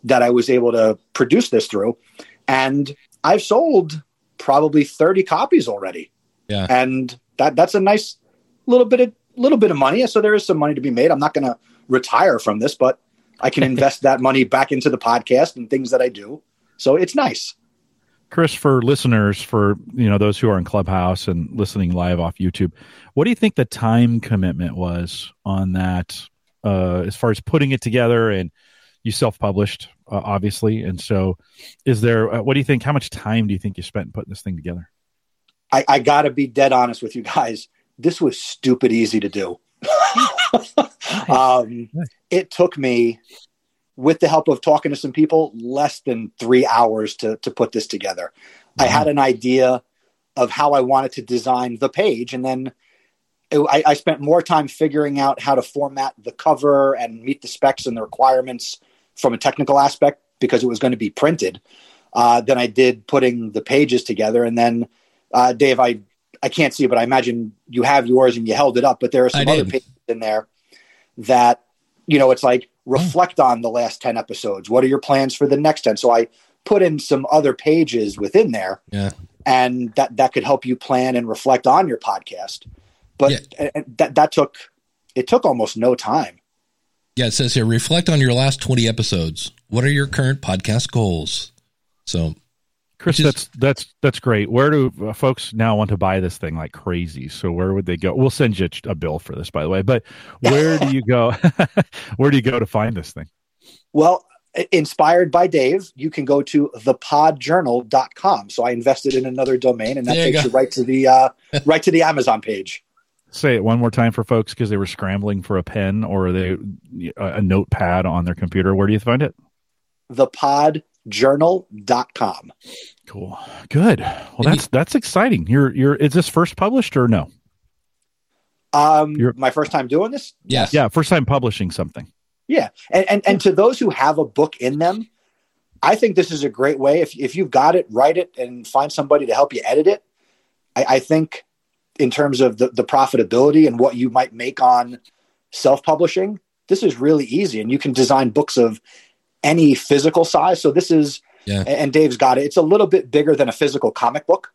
that I was able to produce this through, and I've sold probably 30 copies already. Yeah. And that that's a nice little bit of little bit of money. So there is some money to be made. I'm not going to retire from this, but I can <laughs> invest that money back into the podcast and things that I do. So it's nice. Chris, for listeners, for you know those who are in Clubhouse and listening live off YouTube, what do you think the time commitment was on that? Uh, as far as putting it together, and you self-published, uh, obviously, and so is there? Uh, what do you think? How much time do you think you spent putting this thing together? I, I got to be dead honest with you guys. This was stupid easy to do. <laughs> um, it took me with the help of talking to some people, less than three hours to, to put this together. I had an idea of how I wanted to design the page, and then it, I, I, spent more time figuring out how to format the cover and meet the specs and the requirements from a technical aspect because it was going to be printed uh, than I did putting the pages together. And then, uh, Dave, I I can't see, it, but I imagine you have yours and you held it up. But there are some other pages in there that you know it's like reflect mm. on the last 10 episodes. What are your plans for the next 10? So I put in some other pages within there. Yeah. And that, that could help you plan and reflect on your podcast. But yeah. that, that took, it took almost no time. Yeah. It says here, reflect on your last 20 episodes. What are your current podcast goals? So Chris, is, that's that's that's great. Where do uh, folks now want to buy this thing like crazy? So where would they go? We'll send you a bill for this, by the way. But where do you go? <laughs> where do you go to find this thing? Well, inspired by Dave, you can go to thepodjournal.com. So I invested in another domain, and that there takes you, you right to the uh, <laughs> right to the Amazon page. Say it one more time for folks because they were scrambling for a pen or they a notepad on their computer. Where do you find it? The pod journal.com. Cool. Good. Well, that's that's exciting. You're you're is this first published or no? Um you're, my first time doing this? Yes. Yeah, first time publishing something. Yeah. And, and and to those who have a book in them, I think this is a great way. If if you've got it, write it and find somebody to help you edit it. I, I think in terms of the, the profitability and what you might make on self-publishing, this is really easy. And you can design books of any physical size. So this is, yeah. and Dave's got it. It's a little bit bigger than a physical comic book,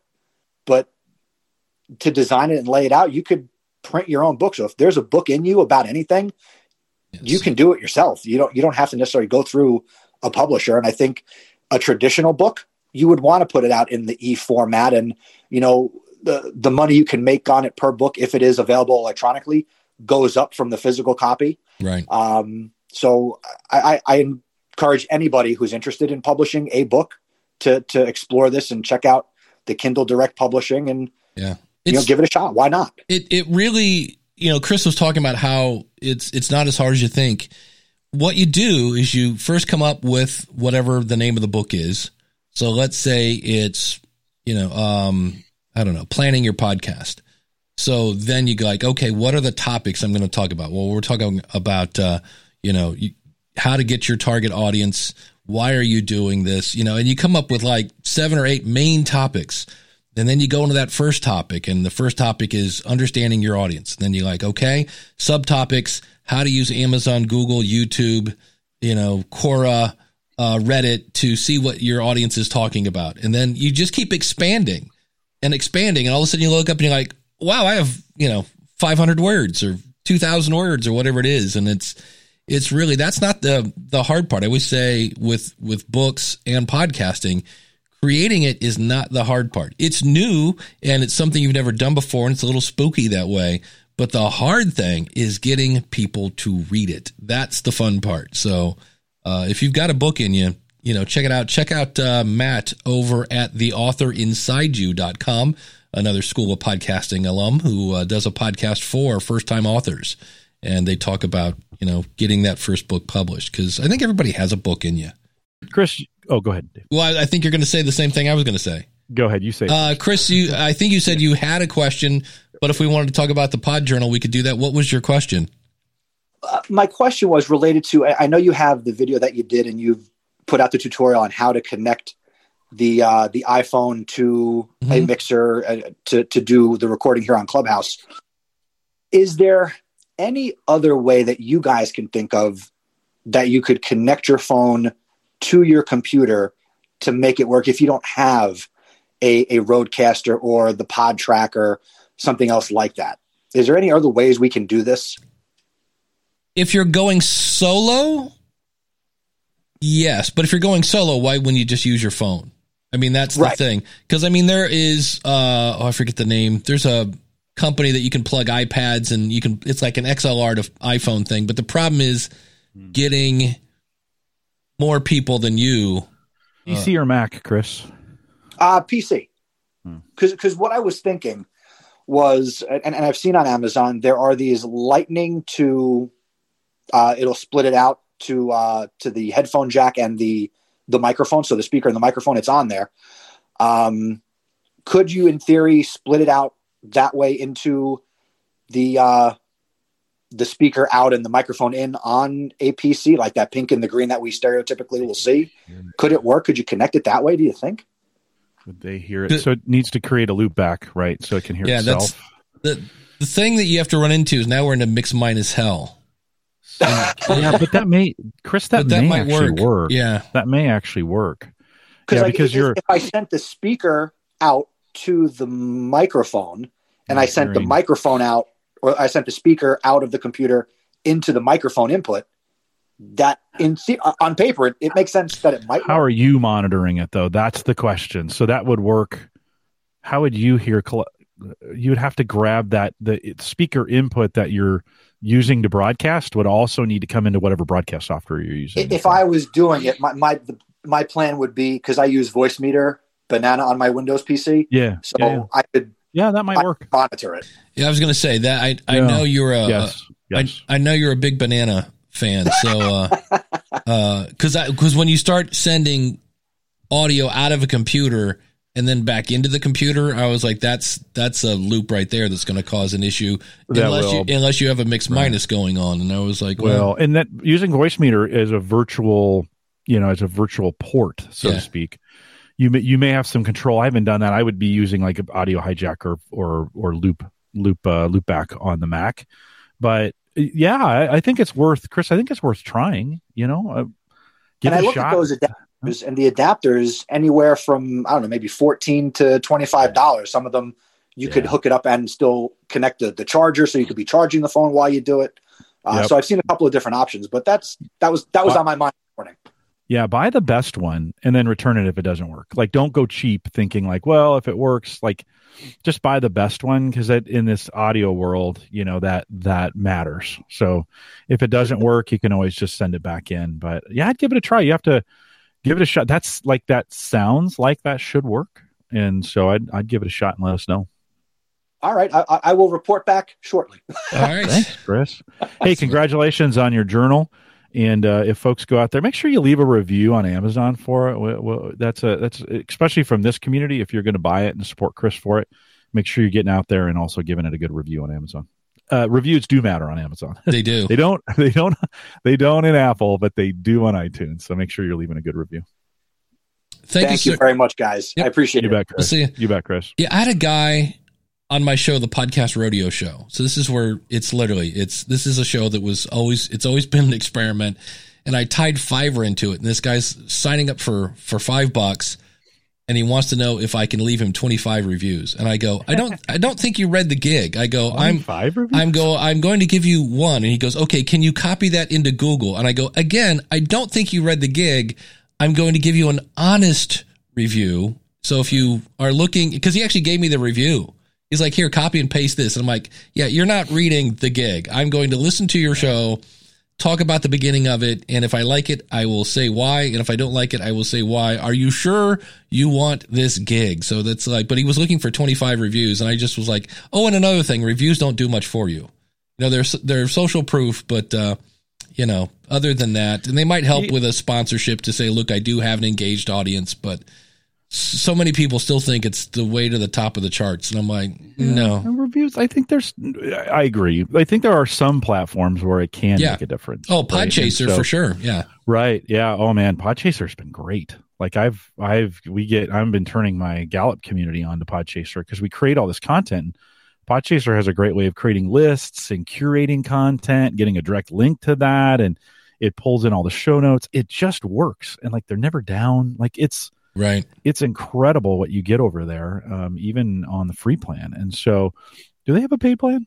but to design it and lay it out, you could print your own book. So if there's a book in you about anything, yes. you can do it yourself. You don't you don't have to necessarily go through a publisher. And I think a traditional book, you would want to put it out in the e format, and you know the the money you can make on it per book if it is available electronically goes up from the physical copy. Right. Um, so I, I, I encourage anybody who's interested in publishing a book to to explore this and check out the Kindle Direct Publishing and yeah, you know, give it a shot. Why not? It it really, you know, Chris was talking about how it's it's not as hard as you think. What you do is you first come up with whatever the name of the book is. So let's say it's, you know, um, I don't know, planning your podcast. So then you go like, okay, what are the topics I'm going to talk about? Well, we're talking about, uh, you know, how to get your target audience. Why are you doing this? You know, and you come up with like seven or eight main topics. And then you go into that first topic, and the first topic is understanding your audience. then you're like, okay, subtopics, how to use Amazon, Google, YouTube, you know, Quora, uh, Reddit to see what your audience is talking about. And then you just keep expanding and expanding. And all of a sudden you look up and you're like, wow, I have, you know, 500 words or 2000 words or whatever it is. And it's, it's really that's not the the hard part. I always say with with books and podcasting, creating it is not the hard part. It's new and it's something you've never done before and it's a little spooky that way. But the hard thing is getting people to read it. That's the fun part. So uh, if you've got a book in you, you know, check it out. Check out uh, Matt over at theauthorinside.you.com, another School of Podcasting alum who uh, does a podcast for first time authors and they talk about you know getting that first book published because I think everybody has a book in you. Chris, oh, go ahead. Well, I, I think you're going to say the same thing I was going to say. Go ahead, you say. Uh, Chris, you, I think you said you had a question, but if we wanted to talk about the Pod Journal, we could do that. What was your question? Uh, my question was related to. I know you have the video that you did, and you've put out the tutorial on how to connect the uh, the iPhone to mm-hmm. a mixer uh, to to do the recording here on Clubhouse. Is there any other way that you guys can think of that you could connect your phone to your computer to make it work if you don't have a, a RodeCaster or the pod tracker, something else like that. Is there any other ways we can do this? If you're going solo, yes. But if you're going solo, why wouldn't you just use your phone? I mean, that's the right. thing. Because I mean, there is uh, oh, I forget the name. There's a company that you can plug iPads and you can. It's like an XLR to iPhone thing. But the problem is getting more people than you. PC uh, or Mac, Chris? Uh, PC. Because hmm. because what I was thinking was, and, and I've seen on Amazon, there are these lightning to, uh, it'll split it out to uh, to the headphone jack and the the microphone. So the speaker and the microphone, it's on there. Um, could you, in theory, split it out that way into the uh, the speaker out and the microphone in on a PC, like that pink and the green that we stereotypically will see? Could it work? Could you connect it that way? Do you think? Would they hear it? so it needs to create a loop back, right? So it can hear yeah, itself. That's the the thing that you have to run into is now we're in a mix minus hell. <laughs> yeah, but that may, Chris, that, that may actually work. work. Yeah, that may actually work. Yeah, like, because if, you're. If I sent the speaker out to the microphone, and mm, I sent the microphone out, or I sent the speaker out of the computer into the microphone input, that in uh, on paper it, it makes sense that it might. How work. are you monitoring it though? That's the question. So that would work. How would you hear? You would have to grab that the speaker input that you're using to broadcast would also need to come into whatever broadcast software you're using. If I was doing it, my my my plan would be because I use Voicemeeter Banana on my Windows PC. Yeah, so yeah, yeah. I could. Yeah, that might work. Monitor it. Yeah, I was going to say that. I I yeah. know you're a. Yes. yes. I, I know you're a big banana fan. So, uh, <laughs> uh, cause I, cause when you start sending audio out of a computer and then back into the computer, I was like, that's, that's a loop right there that's going to cause an issue that unless will. you, unless you have a mix right. minus going on. And I was like, well, well, and that using Voicemeeter as a virtual, you know, as a virtual port, so yeah. to speak. You may, you may have some control. I haven't done that. I would be using like an audio hijacker or, or loop, loop, uh, loop back on the Mac. But yeah, I, I, think it's worth, Chris. I think it's worth trying. You know, uh, give and I look shot. at those adapters, and the adapters anywhere from I don't know, maybe fourteen to twenty five dollars. Some of them you yeah. could hook it up and still connect the, the charger, so you could be charging the phone while you do it. Uh, yep. So I've seen a couple of different options, but that's that was that was on my mind morning. Yeah, buy the best one and then return it if it doesn't work. Like, don't go cheap thinking like, well, if it works, like just buy the best one because in this audio world, you know that that matters. So if it doesn't work, you can always just send it back in. But yeah, I'd give it a try. You have to give it a shot. That's like that sounds like that should work, and so I'd I'd give it a shot and let us know. All right, I, I will report back shortly. All right, thanks, Chris. hey, congratulations on your journal. And uh, if folks go out there, make sure you leave a review on Amazon for it. Well, that's a that's especially from this community. If you're going to buy it and support Chris for it, make sure you're getting out there and also giving it a good review on Amazon. Uh, reviews do matter on Amazon. <laughs> They do. they don't. They don't. They don't in Apple, but they do on iTunes. So make sure you're leaving a good review. Thank, Thank you, you, very much, guys. Yep. I appreciate you it. Bet, Chris. We'll see you. you bet, Chris. Yeah, I had a guy on my show, the podcast rodeo show. So this is where it's literally it's this is a show that was always it's always <laughs> been an experiment and I tied Fiverr into it. And this guy's signing up for for five bucks, and he wants to know if I can leave him twenty five reviews. And I go, I don't, <laughs> I don't think you read the gig. I go, I'm five reviews? I'm go, I'm going to give you one. And he goes, okay, can you copy that into Google? And I go, again, I don't think you read the gig. I'm going to give you an honest review. So if you are looking, because he actually gave me the review. He's like, here, copy and paste this. And I'm like, yeah, you're not reading the gig. I'm going to listen to your show talk about the beginning of it. And if I like it, I will say why. And if I don't like it, I will say why. Are you sure you want this gig? So that's like, but he was looking for 25 reviews. And I just was like, oh, and another thing, reviews don't do much for you. You know, they're, they're social proof, but, uh, you know, other than that, and they might help with a sponsorship to say, look, I do have an engaged audience, but so many people still think it's the way to the top of the charts. And i'm like no. And reviews i think there's i agree. I think there are some platforms where it can yeah. make a difference oh podchaser right? so, for sure. Yeah. Right. Yeah. Oh man. Podchaser's been great. Like i've i've we get i've been turning my gallup community on to podchaser because we create all this content. Podchaser has a great way of creating lists and curating content getting a direct link to that and it pulls in all the show notes. It just works. And like they're never down. Like it's Right. It's incredible what you get over there, um, even on the free plan. And so, do they have a paid plan?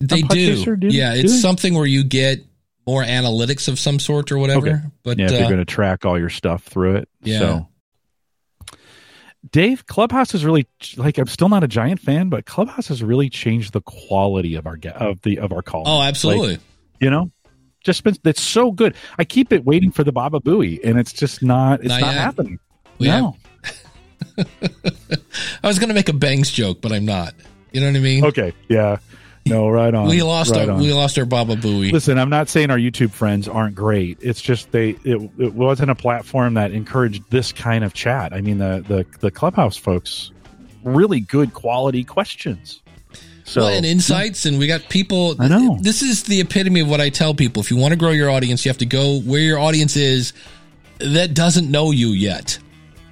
They do. do. Yeah, it's something where you get more analytics of some sort or whatever. Okay. But yeah, uh, you're going to track all your stuff through it. Yeah. So. Dave, Clubhouse has really like I'm still not a giant fan, but Clubhouse has really changed the quality of our of the of our call. Oh, absolutely. Like, you know, just been it's so good. I keep it waiting for the Baba Booey, and it's just not it's not, not happening. We no. <laughs> I was going to make a bangs joke, but I'm not. You know what I mean? Okay. Yeah. No, right on. we lost right our on. we lost our Baba Booey. Listen, I'm not saying our YouTube friends aren't great. It's just they it, it wasn't a platform that encouraged this kind of chat. I mean, the the the Clubhouse folks really good quality questions. So well, and insights, and we got people. I know this is the epitome of what I tell people. If you want to grow your audience, you have to go where your audience is that doesn't know you yet.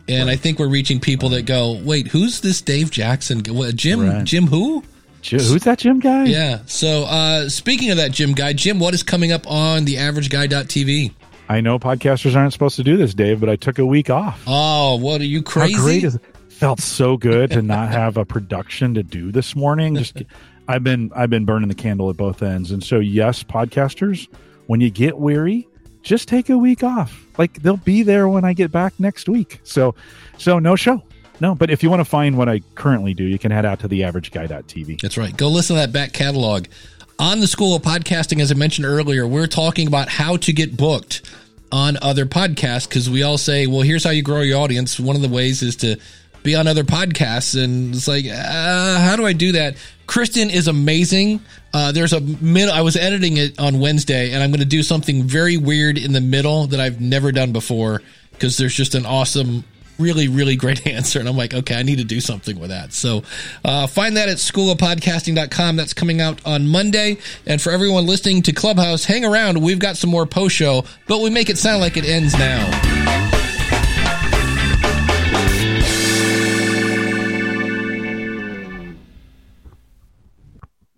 And right. I think we're reaching people that go, wait, who's this Dave Jackson? What, Jim? Right. Jim who? Who's that Jim guy? Yeah. So uh, speaking of that Jim guy, Jim, what is coming up on the averageguy.tv? I know podcasters aren't supposed to do this, Dave, but I took a week off. Oh, what are you crazy? How great is it? Felt so good to not <laughs> have a production to do this morning. Just I've been I've been burning the candle at both ends. And so yes, podcasters, when you get weary, just take a week off. Like they'll be there when I get back next week. So so no show. No, but if you want to find what I currently do, you can head out to the averageguy.tv. That's right. Go listen to that back catalog. On the School of Podcasting, as I mentioned earlier, we're talking about how to get booked on other podcasts because we all say, well, here's how you grow your audience. One of the ways is to be on other podcasts. And it's like, uh, how do I do that? Kristen is amazing. Uh, there's a middle. I was editing it on Wednesday, and I'm going to do something very weird in the middle that I've never done before because there's just an awesome really, really great <laughs> answer. And I'm like, okay, I need to do something with that. So uh, find that at schoolofpodcasting.com. That's coming out on Monday. And for everyone listening to Clubhouse, hang around. We've got some more post show, but we make it sound like it ends now.